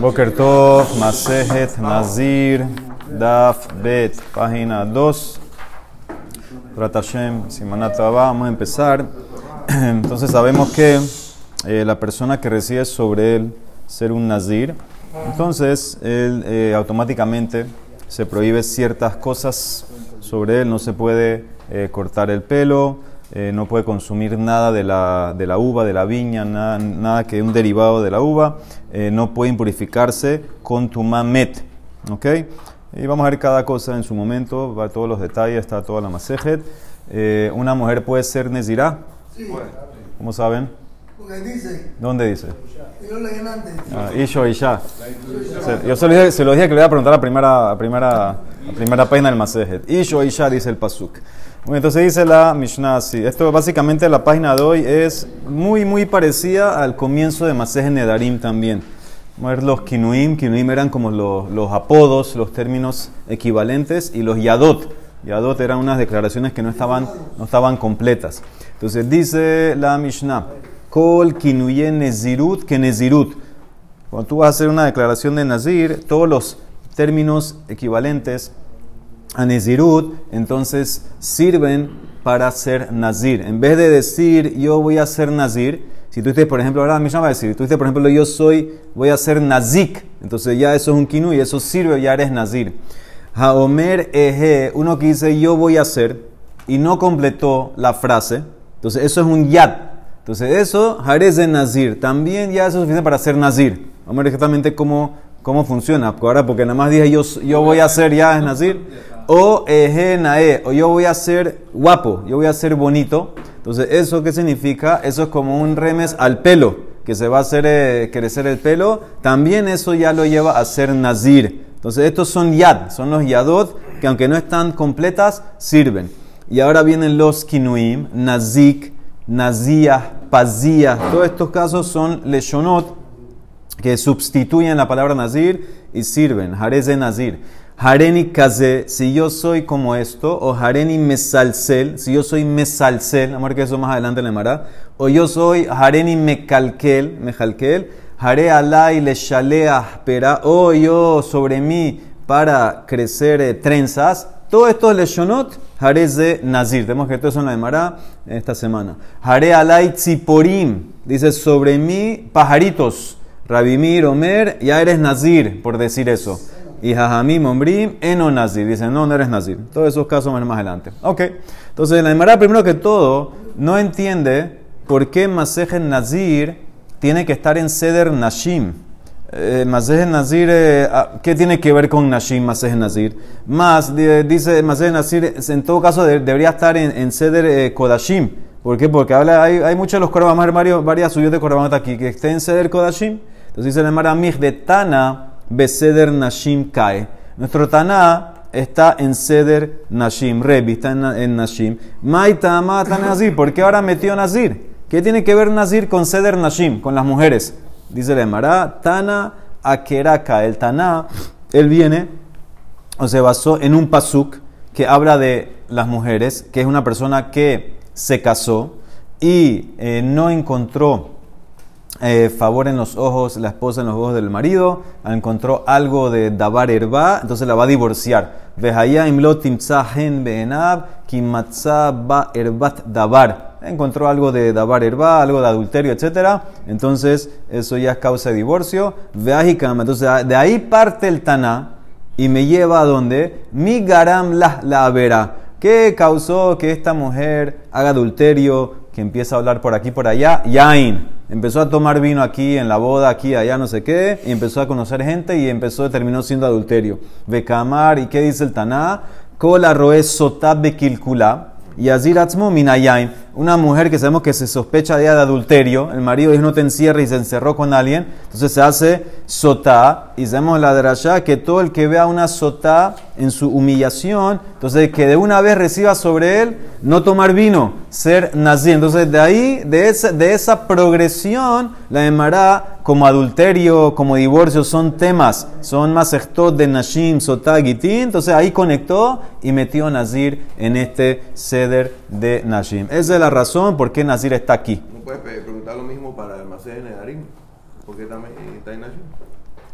Boker Tov, Masejet, Nazir, Daf, Bet, página 2. Ratashem, Simanata vamos a empezar. Entonces sabemos que eh, la persona que recibe sobre él ser un Nazir, entonces él eh, automáticamente se prohíbe ciertas cosas sobre él, no se puede eh, cortar el pelo, eh, no puede consumir nada de la, de la uva, de la viña, nada, nada que un derivado de la uva, eh, no puede impurificarse con tumamet. ¿Ok? Y vamos a ver cada cosa en su momento, va todos los detalles, está toda la masejet. Eh, una mujer puede ser nezirá. Sí, ¿Cómo saben? porque dice, ¿Dónde dice? Ah, Isho Isha. Se- Yo se lo, dije, se lo dije que le iba a preguntar a la primera, a primera, a primera página del Masejet. Isho Isha dice el Pasuk. Bueno, entonces dice la Mishnah así. Esto básicamente la página de hoy es muy, muy parecida al comienzo de Masejet Nedarim también. Vamos a ver los Kinuim. Kinuim eran como los, los apodos, los términos equivalentes. Y los Yadot. Yadot eran unas declaraciones que no estaban, no estaban completas. Entonces dice la Mishnah. Kol kinuye nezirut que nezirut. Cuando tú vas a hacer una declaración de Nazir, todos los términos equivalentes a Nezirut, entonces sirven para ser Nazir. En vez de decir yo voy a ser Nazir, si tú dices, por ejemplo, ahora Mishnah va a decir, tú dices, por ejemplo, yo soy, voy a ser Nazik, entonces ya eso es un kinu y eso sirve, ya eres Nazir. Haomer eje, uno que dice yo voy a ser y no completó la frase, entonces eso es un yad. Entonces eso, Jarez de Nazir, también ya eso es suficiente para ser Nazir. Vamos a ver exactamente cómo, cómo funciona. Ahora, porque nada más dije yo, yo voy a ser ya es Nazir. O eje nae, o yo voy a ser guapo, yo voy a ser bonito. Entonces, ¿eso qué significa? Eso es como un remes al pelo, que se va a hacer eh, crecer el pelo. También eso ya lo lleva a ser Nazir. Entonces, estos son yad, son los yadot, que aunque no están completas, sirven. Y ahora vienen los kinuim, nazik, nazia, pazia. Todos estos casos son leshonot, que sustituyen la palabra nazir y sirven. Jarez de nazir. Hareni kaze, si yo soy como esto, o hareni mesalsel, si yo soy mesalsel, vamos a ver que eso más adelante le mará, o yo soy hareni mekalkel, mejalkel, hare alay le shalea pera, o yo sobre mí para crecer eh, trenzas, todo esto es leshonot, harez de nazir. Tenemos que todo eso en la Emara esta semana. Hare alay tziporim, dice sobre mí pajaritos. Rabimir, Omer, ya eres nazir, por decir eso. Y Jajamim, Ombrim, eno nazir. Dicen, no, no eres nazir. Todos esos casos van más adelante. Ok. Entonces, la Emara, primero que todo, no entiende por qué Maseje Nazir tiene que estar en Seder Nashim. Eh, Nazir, eh, ah, ¿qué tiene que ver con Nashim, Maseje Nazir? Más, di- dice Maseje Nazir, en todo caso de- debería estar en, en Seder eh, Kodashim. ¿Por qué? Porque habla, hay, hay muchos de los varios- varias suyos de Korban aquí, que estén en Seder Kodashim. Entonces dice la Emara Mij de Tana Beseder Nashim Kae. Nuestro Tana está en Seder Nashim, Rebi está en, Nashim. Maitama Tana Nazir, ¿por qué ahora metió Nazir? ¿Qué tiene que ver Nazir con Seder Nashim, con las mujeres? Dice la Emara, Tana Akeraka, el Tana, él viene o se basó en un pasuk que habla de las mujeres, que es una persona que se casó y eh, no encontró eh, favor en los ojos, la esposa en los ojos del marido, encontró algo de dabar herba, entonces la va a divorciar. Dabar. Encontró algo de dabar herba, algo de adulterio, etc. Entonces, eso ya es causa de divorcio. Entonces de ahí parte el taná y me lleva a donde mi garam la, la verá. ¿Qué causó que esta mujer haga adulterio, que empieza a hablar por aquí por allá? Yain. Empezó a tomar vino aquí en la boda, aquí, allá, no sé qué, y empezó a conocer gente y empezó, terminó siendo adulterio. Becamar, ¿y qué dice el Taná? Kola roe sotab bekilkula. Y Azir Atzmo Minayain, una mujer que sabemos que se sospecha de adulterio, el marido dijo no te encierres y se encerró con alguien, entonces se hace sotá, y sabemos la drasha que todo el que vea una sotá en su humillación, entonces que de una vez reciba sobre él no tomar vino, ser nazi. Entonces de ahí, de esa, de esa progresión, la llamará como adulterio, como divorcio, son temas, son más de Nashim, Sotá, Gitín. Entonces ahí conectó y metió Nazir en este ceder de Nashim. Esa es la razón por qué Nazir está aquí. No puedes preguntar lo mismo para el almacén de Nedarim. Porque también está en ayuno.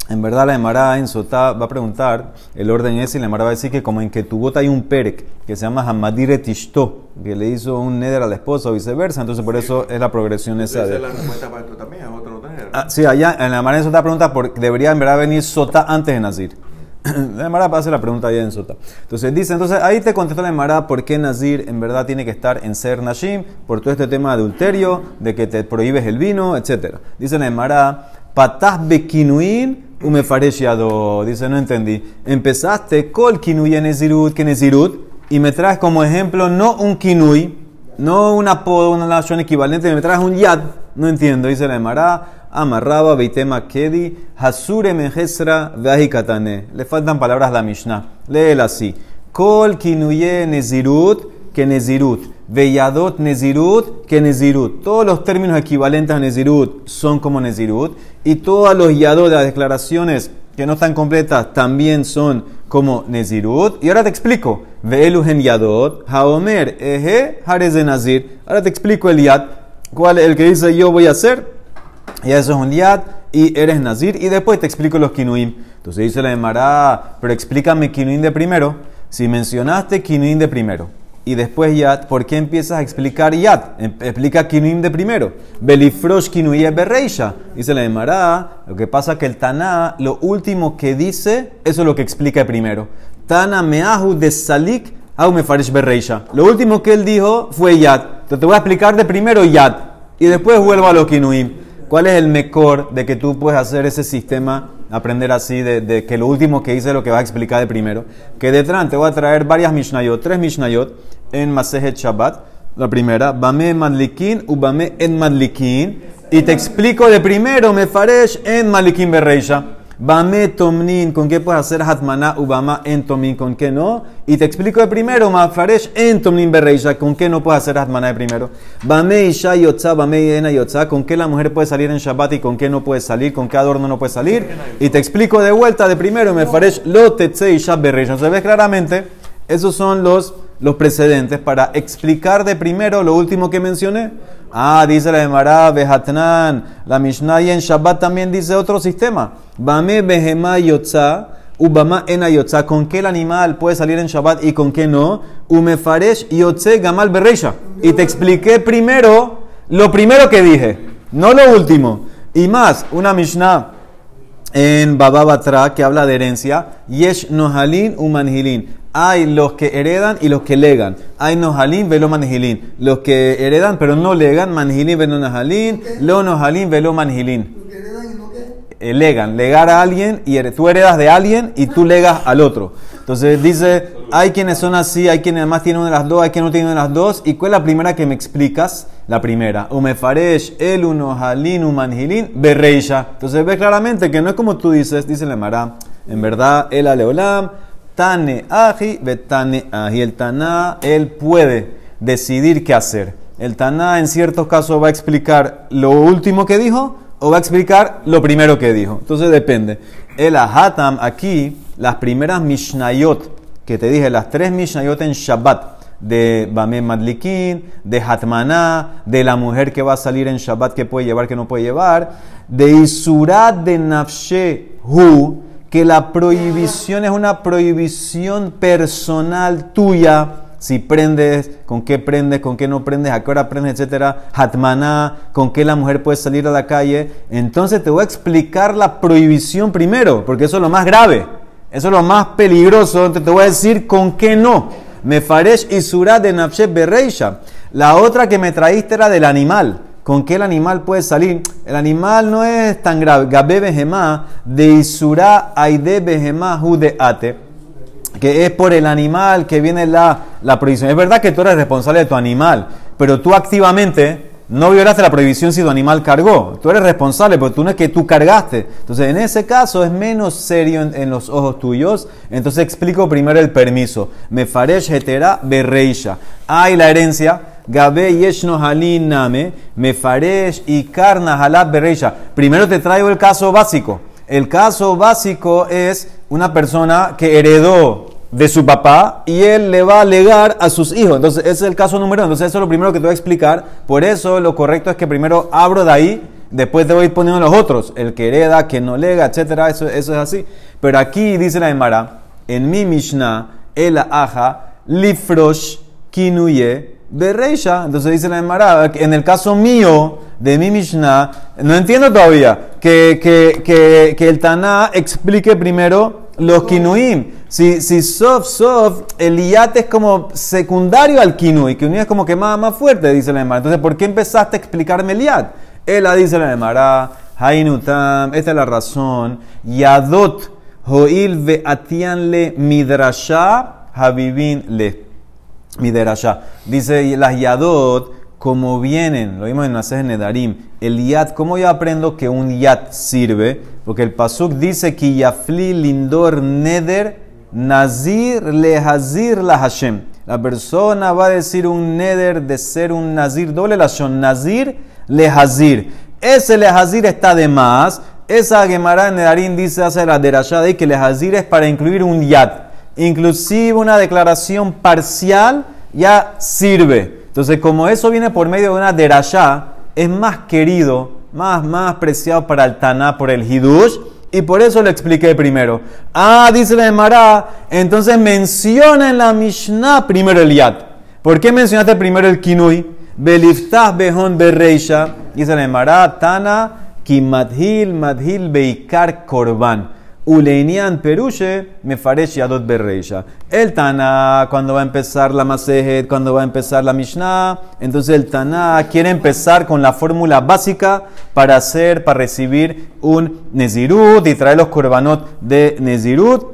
En verdad, la Emara en Sotá va a preguntar, el orden es, y la Emara va a decir que como en que tu bota hay un perek que se llama Hamadire Tishto, que le hizo un neder a la esposa o viceversa, entonces por eso es la progresión esa Esa es la respuesta para esto también, es otro tener. Ah, sí, allá en la Emara en Sotá pregunta, por, debería en verdad venir Sotá antes de Nazir. La Emara hace la pregunta allá en Sotá. Entonces dice, entonces ahí te contesta la Emara por qué Nazir en verdad tiene que estar en Ser Nashim, por todo este tema de adulterio, de que te prohíbes el vino, etc. Dice la Emara, patás bekinuin umefaresh yado. Dice, no entendí. Empezaste kol kinui en Nezirut, que Nezirut, y me traes como ejemplo no un kinui, no un apodo, una nación equivalente, me traes un yad. No entiendo. Dice la Emara, amarraba beitema kedi, hasure mejesra katane. Le faltan palabras a la Mishnah. Léela así. Kol kinuye nezirut, que nezirut. Veyadot nezirut, que nezirut. Todos los términos equivalentes a nezirut son como nezirut. Y todos los yadot de las declaraciones que no están completas también son como nezirut. Y ahora te explico. Veeluhen yadot, haomer, eje, jarez de nazir. Ahora te explico el yad. ¿Cuál es el que dice yo voy a hacer? Y eso es un yad y eres nazir. Y después te explico los kinuim. Entonces dice la Emara, pero explícame kinuim de primero. Si mencionaste kinuim de primero y después yad, ¿por qué empiezas a explicar yad? Em- Explica kinuim de primero. Belifrosh kinuim bereisha. Dice la Emara, lo que pasa que el Taná, lo último que dice, eso es lo que explica primero. Tana meahu de salik au mefarish bereisha. Lo último que él dijo fue yad. Entonces te voy a explicar de primero yad y después vuelvo a los kinuim. ¿Cuál es el mejor de que tú puedes hacer ese sistema, aprender así, de, de que lo último que hice es lo que va a explicar de primero? Que detrás te voy a traer varias Mishnayot, tres Mishnayot en Masejet Shabbat. La primera, Bame Madlikin u Bame en Madlikin. Y te explico de primero, me faresh en Madlikin Berreisha. Bame Tomnin, ¿con qué puedes hacer Hatmaná Ubama en Tomnin? ¿Con qué no? Y te explico de primero, Mafaresh en Tomnin Berreisha, ¿con qué no puedes hacer Hatmaná de primero? Bame Isha Yotza, Bame Ena Yotza, ¿con qué la mujer puede salir en Shabbat y con qué no puede salir? ¿Con qué adorno no puede salir? Y te explico de vuelta de primero, Mafaresh Lo Tetze Isha Berreisha. Se ve claramente, esos son los, los precedentes para explicar de primero lo último que mencioné. Ah, dice la Gemara, Behatnan, la Mishnah y en Shabbat también dice otro sistema. Bame Behema Yotza, Ubama Ena Yotza. ¿Con qué el animal puede salir en Shabbat y con qué no? Umefaresh Yotze Gamal Bereisha. Y te expliqué primero lo primero que dije, no lo último. Y más, una Mishnah en Baba Batra que habla de herencia, Yesh Nohalin Umanhilin. Hay los que heredan y los que legan. Hay Nohalin velo manhilin. Los que heredan pero no legan, manhilin velo Nohalin, lo Nohalin velo manhilin. Lo que heredan y no qué. Eh, legan, legar a alguien y tú heredas de alguien y tú legas al otro. Entonces dice, hay quienes son así, hay quienes además tienen una de las dos, hay quienes no tienen una de las dos. ¿Y cuál es la primera que me explicas? La primera, umefaresh el uno halin umanhilin berreisha. Entonces ves claramente que no es como tú dices, dice la Mara. En verdad, el aleolam, tane aji, betane aji. El taná, él puede decidir qué hacer. El taná en ciertos casos va a explicar lo último que dijo o va a explicar lo primero que dijo. Entonces depende. El ahatam aquí, las primeras mishnayot que te dije, las tres mishnayot en Shabbat, de Bame Madlikin, de Hatmaná, de la mujer que va a salir en Shabbat que puede llevar, que no puede llevar, de Isurat de Nafshe Hu, que la prohibición es una prohibición personal tuya. Si prendes, con qué prendes, con qué no prendes, a qué hora prendes, etcétera. Hatmaná, con qué la mujer puede salir a la calle. Entonces te voy a explicar la prohibición primero, porque eso es lo más grave. Eso es lo más peligroso. Entonces te voy a decir con qué no. Mefaresh y surah de Nafshe Bereisha. La otra que me traíste era del animal. ¿Con qué el animal puede salir? El animal no es tan grave. Gabe Behemá de Isura Aide Behemá Hu de Ate. Que es por el animal que viene la, la prohibición. Es verdad que tú eres responsable de tu animal, pero tú activamente no violaste la prohibición si tu animal cargó. Tú eres responsable, pero tú no es que tú cargaste. Entonces, en ese caso es menos serio en, en los ojos tuyos. Entonces, explico primero el permiso. Mefaresh hetera berreisha. Hay la herencia. Gabe yeshno halin name. Mefaresh y karna halab berreisha. Primero te traigo el caso básico. El caso básico es una persona que heredó de su papá y él le va a legar a sus hijos. Entonces, ese es el caso número uno. Entonces, eso es lo primero que te voy a explicar. Por eso, lo correcto es que primero abro de ahí, después te voy poniendo los otros, el que hereda, que no lega, etcétera, eso, eso es así. Pero aquí dice la Emara, en mi Mishnah, el aja, lifrosh, kinuye, Reisha. Entonces dice la Emara, en el caso mío, de mi Mishnah, no entiendo todavía que, que, que, que el Taná explique primero los kinuim. Si, si sof, sof, el yat es como secundario al kinui, kinui es como que más, más fuerte, dice la Emara. Entonces, ¿por qué empezaste a explicarme el yat? Ella dice la Emara, Hainutam, esta es la razón, Yadot, Hoil ve atianle midrasha, Habibin le. Midrasha. Dice las Yadot, como vienen, lo vimos en Nases Nedarim, el yad, ¿cómo yo aprendo que un yad sirve? Porque el pasuk dice que yafli lindor neder nazir lehazir la Hashem. La persona va a decir un neder de ser un nazir, doble la son, nazir lehazir. Ese lehazir está de más. Esa Gemara Nedarim dice hace la derashá de que lehazir es para incluir un yad. Inclusive una declaración parcial ya sirve. Entonces, como eso viene por medio de una derashá, es más querido, más, más apreciado para el Taná por el Hidush, y por eso lo expliqué primero. Ah, dice la Emara, entonces menciona en la Mishnah primero el Yad. ¿Por qué mencionaste primero el Kinui? Beliftah behon berreisha, dice la Emara, Tana, kimadhil, madhil beikar korban. Uleinian Perushe me faresh yadot berreisha. El Tana, cuando va a empezar la Masejet, cuando va a empezar la Mishnah, entonces el Tana quiere empezar con la fórmula básica para hacer, para recibir un Nezirut y traer los korbanot de Nezirut.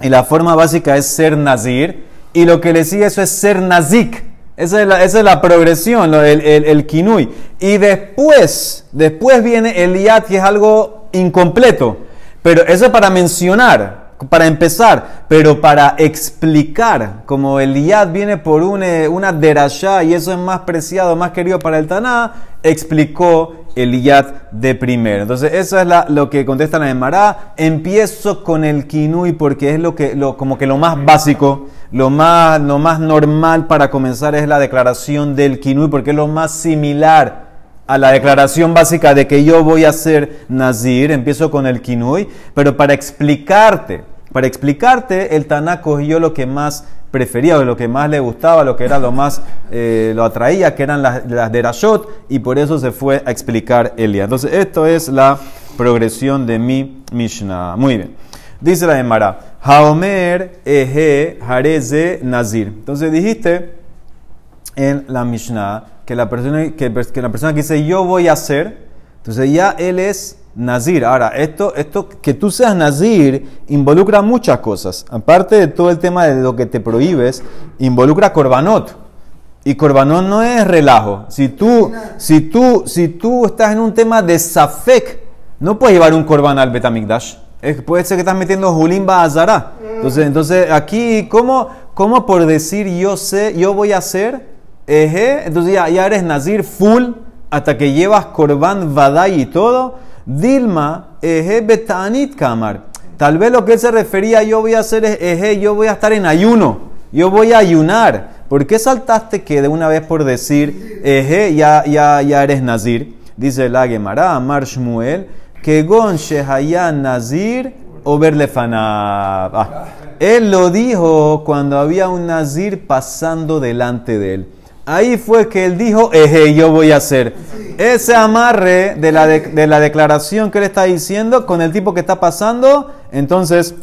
Y la forma básica es ser Nazir. Y lo que le sigue eso es ser Nazik. Esa es la, progresión, el, el, el, kinui. Y después, después viene el yat, que es algo incompleto. Pero eso es para mencionar, para empezar, pero para explicar, como el Yad viene por una, una derashá y eso es más preciado, más querido para el Taná, explicó el Yad de primero. Entonces, eso es lo que contesta la Emara. Empiezo con el Kinui porque es lo que, lo, como que lo más básico, lo más, lo más normal para comenzar es la declaración del Kinui porque es lo más similar a la declaración básica de que yo voy a ser Nazir, empiezo con el Kinui, pero para explicarte, para explicarte, el Taná cogió lo que más prefería, lo que más le gustaba, lo que era lo más, eh, lo atraía, que eran las, las de Rashot, y por eso se fue a explicar Elia. Entonces, esto es la progresión de mi Mishnah. Muy bien. Dice la Emara, Haomer eje hareze nazir. Entonces dijiste en la Mishnah que la persona que, que, la persona que dice yo voy a hacer, entonces ya él es nazir. Ahora, esto, esto que tú seas nazir involucra muchas cosas. Aparte de todo el tema de lo que te prohíbes, involucra korbanot. Y korbanot no es relajo. Si tú, si tú, si tú estás en un tema de safek, no puedes llevar un korban al betamikdash. Puede ser que estás metiendo Julimba Azara. Entonces, entonces aquí, ¿cómo, ¿cómo por decir yo sé, yo voy a hacer? Eje, entonces ya, ya, eres nazir full hasta que llevas korban vadai y todo. Dilma, eje betanit kamar. Tal vez lo que él se refería, yo voy a hacer es, eje, yo voy a estar en ayuno, yo voy a ayunar. ¿Por qué saltaste que de una vez por decir, eje, ya, ya, ya eres nazir? Dice la Gemara, Amar Shmuel, que gon shehayan nazir o verlefanab. Ah, él lo dijo cuando había un nazir pasando delante de él. Ahí fue que él dijo, eje, yo voy a hacer. Ese amarre de la, de, la declaración que él está diciendo con el tipo que está pasando, entonces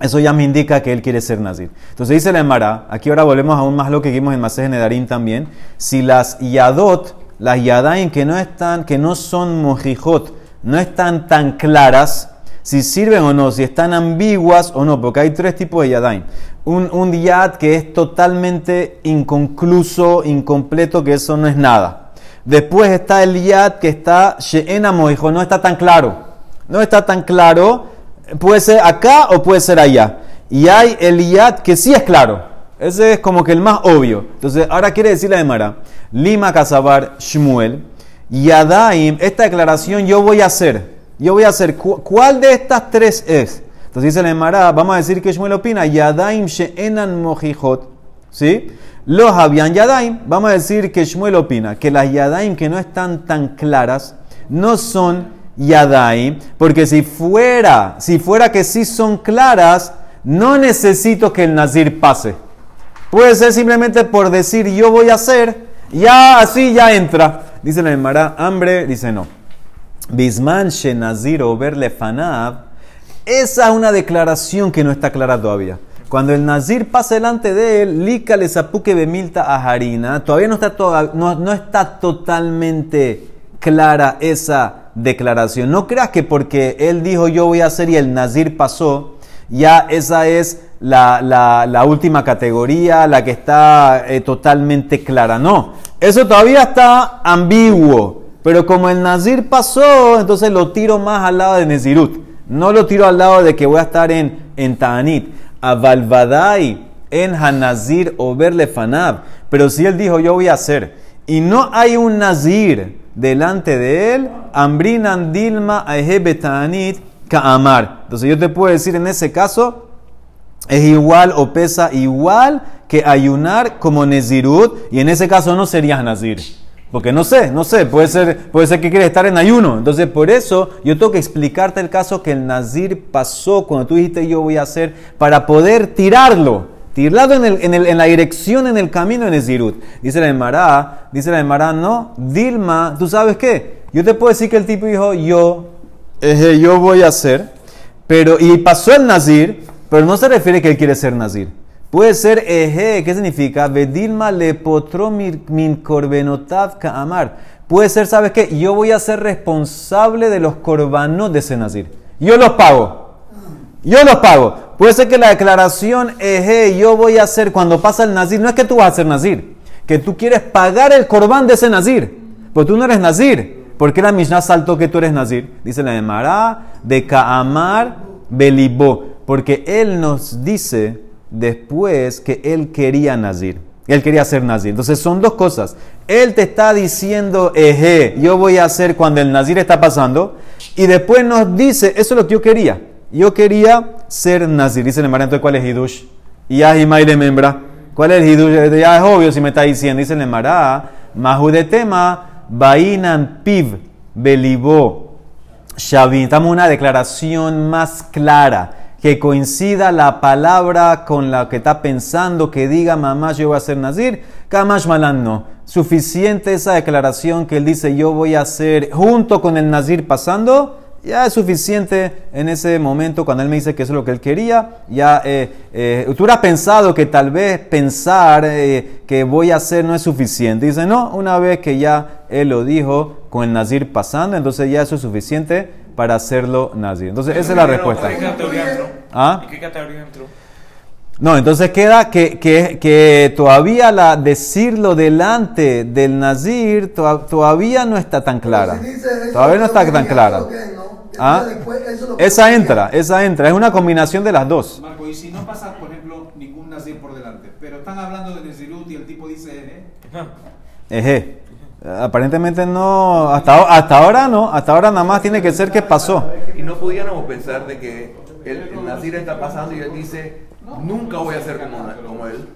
eso ya me indica que él quiere ser nazir. Entonces dice la Emara, aquí ahora volvemos aún más lo que vimos en Masej Nedarim también, si las yadot, las yadain que no están, que no son mojijot, no están tan claras, si sirven o no, si están ambiguas o no, porque hay tres tipos de yadain un, un que es totalmente inconcluso, incompleto, que eso no es nada. Después está el yad que está she'enamo, hijo, no está tan claro. No está tan claro, puede ser acá o puede ser allá. Y hay el yad que sí es claro. Ese es como que el más obvio. Entonces, ahora quiere decir la Emara, Lima Casabar Shmuel, Yadaim, esta declaración yo voy a hacer. Yo voy a hacer. ¿Cuál de estas tres es? Entonces dice la Emara, vamos a decir que Shmuel opina, Yadaim she'enan mojijot, ¿sí? Los habían Yadaim, vamos a decir que Shmuel opina que las Yadaim que no están tan claras, no son Yadaim, porque si fuera, si fuera que sí son claras, no necesito que el Nazir pase. Puede ser simplemente por decir yo voy a hacer, ya así ya entra. Dice la Emara, hambre, dice no. Bisman Nazir over lefanab, esa es una declaración que no está clara todavía. Cuando el Nazir pasa delante de él, Lika le zapuque bemilta a harina, todavía no está, no, no está totalmente clara esa declaración. No creas que porque él dijo yo voy a hacer y el Nazir pasó, ya esa es la, la, la última categoría, la que está eh, totalmente clara. No, eso todavía está ambiguo. Pero como el Nazir pasó, entonces lo tiro más al lado de Nezirut. No lo tiro al lado de que voy a estar en, en Ta'anit. A Valvadai, en Hanazir o Fanab. Pero si él dijo, yo voy a hacer, y no hay un Nazir delante de él, Ambrinan Dilma Ahebe Ta'anit Ka'amar. Entonces yo te puedo decir en ese caso, es igual o pesa igual que ayunar como Nezirut, y en ese caso no serías Nazir. Porque no sé, no sé, puede ser, puede ser que quieres estar en ayuno. Entonces, por eso yo tengo que explicarte el caso que el Nazir pasó cuando tú dijiste yo voy a hacer para poder tirarlo. Tirarlo en, el, en, el, en la dirección, en el camino en Nezirut. Dice la Emara, dice la Emara, no, Dilma, ¿tú sabes qué? Yo te puedo decir que el tipo dijo yo, eh, yo voy a hacer, pero, y pasó el Nazir, pero no se refiere que él quiere ser Nazir. Puede ser eje, ¿qué significa? Vedilma le potro min corbenotav amar. Puede ser, ¿sabes qué? Yo voy a ser responsable de los corbanos de ese nazir. Yo los pago. Yo los pago. Puede ser que la declaración eje, yo voy a hacer cuando pasa el nazir, no es que tú vas a ser nazir, que tú quieres pagar el corbán de ese nazir. Pero tú no eres nazir. ¿Por qué la Mishnah saltó que tú eres nazir? Dice la Emara de Kaamar Belibó. Porque él nos dice después que él quería nazir. Él quería ser nazir. Entonces son dos cosas. Él te está diciendo, eje, yo voy a hacer cuando el nazir está pasando. Y después nos dice, eso es lo que yo quería. Yo quería ser nazir. Dice el entonces, ¿cuál es Hidush? Y de membra. ¿Cuál es el Hidush? Ya es obvio si me está diciendo. Dice el Emara, Mahu de tema, Bainan Piv, Belibó, Shavin. Estamos una declaración más clara que coincida la palabra con la que está pensando, que diga mamá yo voy a ser nazir, Kamash Malan no. Suficiente esa declaración que él dice yo voy a ser junto con el nazir pasando, ya es suficiente en ese momento cuando él me dice que eso es lo que él quería. Ya eh, eh, tú hubieras pensado que tal vez pensar eh, que voy a hacer no es suficiente. Dice no, una vez que ya él lo dijo con el nazir pasando, entonces ya eso es suficiente para hacerlo nazir. Entonces, esa es la respuesta. ¿En qué categoría entró? ¿Ah? ¿En qué categoría entró? No, entonces queda que, que, que todavía la, decirlo delante del nazir to- todavía no está tan clara. Si eso Todavía no es está tan clara. ¿no? ¿Ah? después eso Esa entra, esa entra. Es una combinación de las dos. Marco, y si no pasa, por ejemplo, ningún nazir por delante, pero están hablando de Nezirut y el tipo dice, eh, Eje. Aparentemente no, hasta, hasta ahora no, hasta ahora nada más tiene que ser que pasó. Y no pudiéramos pensar de que el, el Nazir está pasando y él dice, nunca voy a ser como, como él.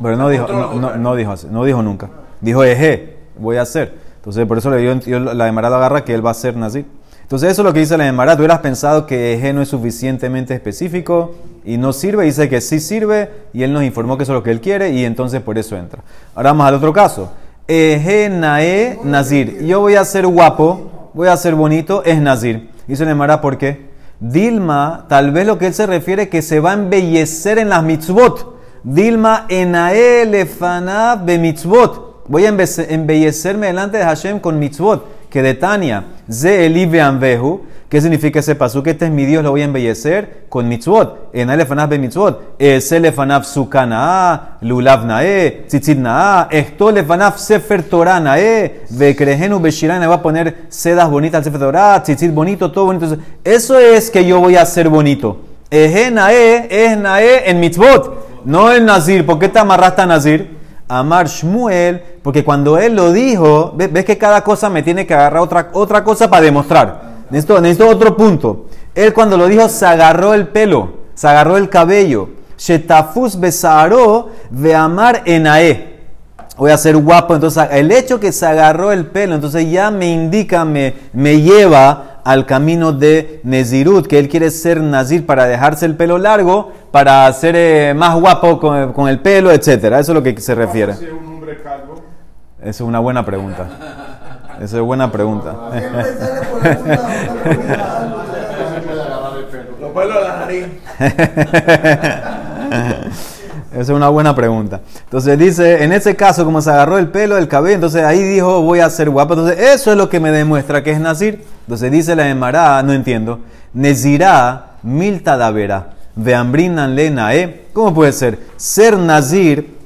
Pero no dijo, no, no, no dijo, así, no dijo nunca. Dijo, eje, voy a hacer. Entonces, por eso le dio, dio la demarada agarra que él va a ser nazir. Entonces, eso es lo que dice la demarada. Tú hubieras pensado que eje no es suficientemente específico y no sirve. Dice que sí sirve y él nos informó que eso es lo que él quiere y entonces por eso entra. Ahora vamos al otro caso. Eje nae nazir. Yo voy a ser guapo, voy a ser bonito, es nazir. Dice la demarada, ¿por qué? Dilma, tal vez lo que él se refiere que se va a embellecer en las mitzvot. Dilma enae lefanav be mitzvot. Voy a embellecerme delante de Hashem con mitzvot. Que de Tania, ze elive anvehu. ¿Qué significa ese paso? Que este es mi Dios, lo voy a embellecer con mitzvot. Enae lefanav be mitzvot. Ese lefanav sukanaa, lulav nae, tzitzit naa. Esto lefanav sefer Torah nae. Bekrehenu beshirane va a poner sedas bonitas al sefer Torah, tzitzit bonito, todo bonito. Eso es que yo voy a ser bonito. Eje nae, es nae en mitzvot. No el Nazir. ¿Por qué te amarraste a Nazir? Amar Shmuel, porque cuando él lo dijo, ve- ves que cada cosa me tiene que agarrar otra, otra cosa para demostrar. Necesito, necesito otro punto. Él cuando lo dijo se agarró el pelo, se agarró el cabello. Shetafus besaro ve amar enae. voy a ser guapo. Entonces, el hecho que se agarró el pelo, entonces ya me indica, me, me lleva al camino de Nezirut, que él quiere ser Nazir para dejarse el pelo largo, para ser eh, más guapo con, con el pelo, etcétera. Eso es lo que se refiere. Es un hombre calvo, Esa es una buena pregunta. Esa es buena pregunta. Los pelos de la nariz. Esa es una buena pregunta. Entonces dice, en ese caso, como se agarró el pelo del cabello, entonces ahí dijo, voy a ser guapo. Entonces eso es lo que me demuestra que es Nazir. Entonces dice la Emara, no entiendo, Nezirá milta davera, veambrinan lena, ¿eh? ¿Cómo puede ser? Ser Nazir,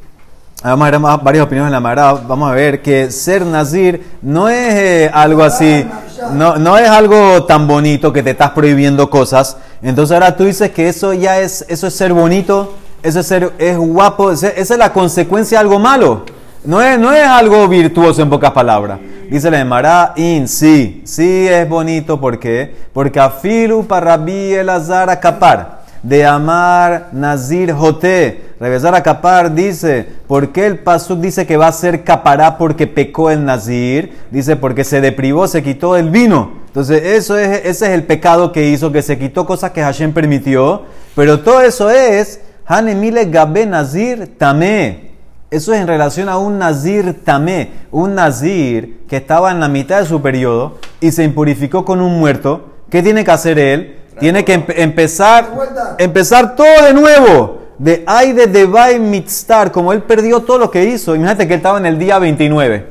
vamos a ver varias opiniones en la Emara, vamos a ver que ser Nazir no es eh, algo así, no, no es algo tan bonito que te estás prohibiendo cosas. Entonces ahora tú dices que eso ya es, eso es ser bonito, eso es ser, es guapo, esa es la consecuencia de algo malo. No es, no es algo virtuoso en pocas palabras. Dice la Emara, in, sí, sí es bonito, ¿por qué? Porque afilu para Rabbi Elazar acapar, de amar Nazir Joté. Regresar a capar dice, ¿por qué el Pasuk dice que va a ser capará porque pecó el Nazir? Dice, porque se deprivó, se quitó el vino. Entonces, eso es, ese es el pecado que hizo, que se quitó cosas que Hashem permitió. Pero todo eso es, Hanemile Gabe Nazir Tamé. Eso es en relación a un nazir tamé, un nazir que estaba en la mitad de su periodo y se impurificó con un muerto. ¿Qué tiene que hacer él? Tiene que empe- empezar, empezar todo de nuevo. De Aide de Bay Mitztar, como él perdió todo lo que hizo. Imagínate que él estaba en el día 29,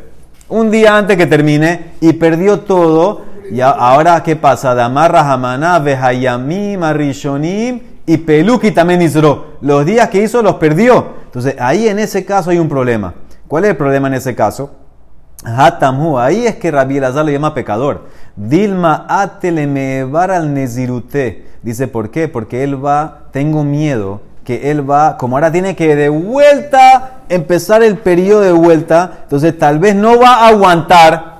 un día antes que termine, y perdió todo. Y ahora, ¿qué pasa? Damar Rahamana, Behayamim, Arishonim y Peluki también Isro. Los días que hizo los perdió. Entonces, ahí en ese caso hay un problema. ¿Cuál es el problema en ese caso? Hatamhu, ahí es que Rabbi Elazar lo llama pecador. Dilma atelemevar al nezirute. Dice, ¿por qué? Porque él va, tengo miedo que él va, como ahora tiene que de vuelta empezar el periodo de vuelta, entonces tal vez no va a aguantar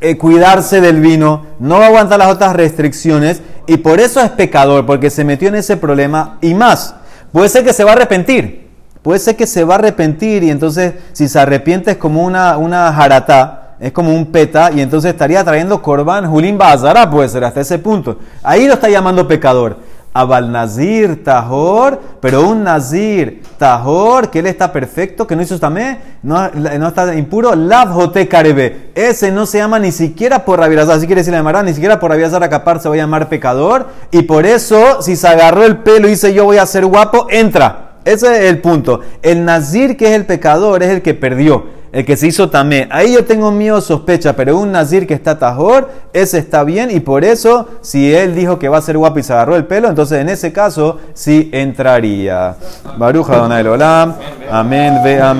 eh, cuidarse del vino, no va a aguantar las otras restricciones y por eso es pecador, porque se metió en ese problema y más. Puede ser que se va a arrepentir, puede ser que se va a arrepentir y entonces si se arrepiente es como una, una jaratá, es como un peta y entonces estaría trayendo Corban Julín Bazara, puede ser hasta ese punto. Ahí lo está llamando pecador. Abal Nazir Tahor, pero un Nazir Tahor, que él está perfecto, que no hizo también, no, no está impuro, Lav Jote Karebe. Ese no se llama ni siquiera por Rabirazar, así quiere decir la Emara, ni siquiera por Rabirazar Acapar se va a llamar pecador, y por eso, si se agarró el pelo y dice yo voy a ser guapo, entra. Ese es el punto. El Nazir, que es el pecador, es el que perdió el que se hizo tamé. Ahí yo tengo miedo, sospecha, pero un nazir que está tajor, ese está bien y por eso, si él dijo que va a ser guapo y se agarró el pelo, entonces en ese caso sí entraría. Baruja Donai Olam. Amén. Ve a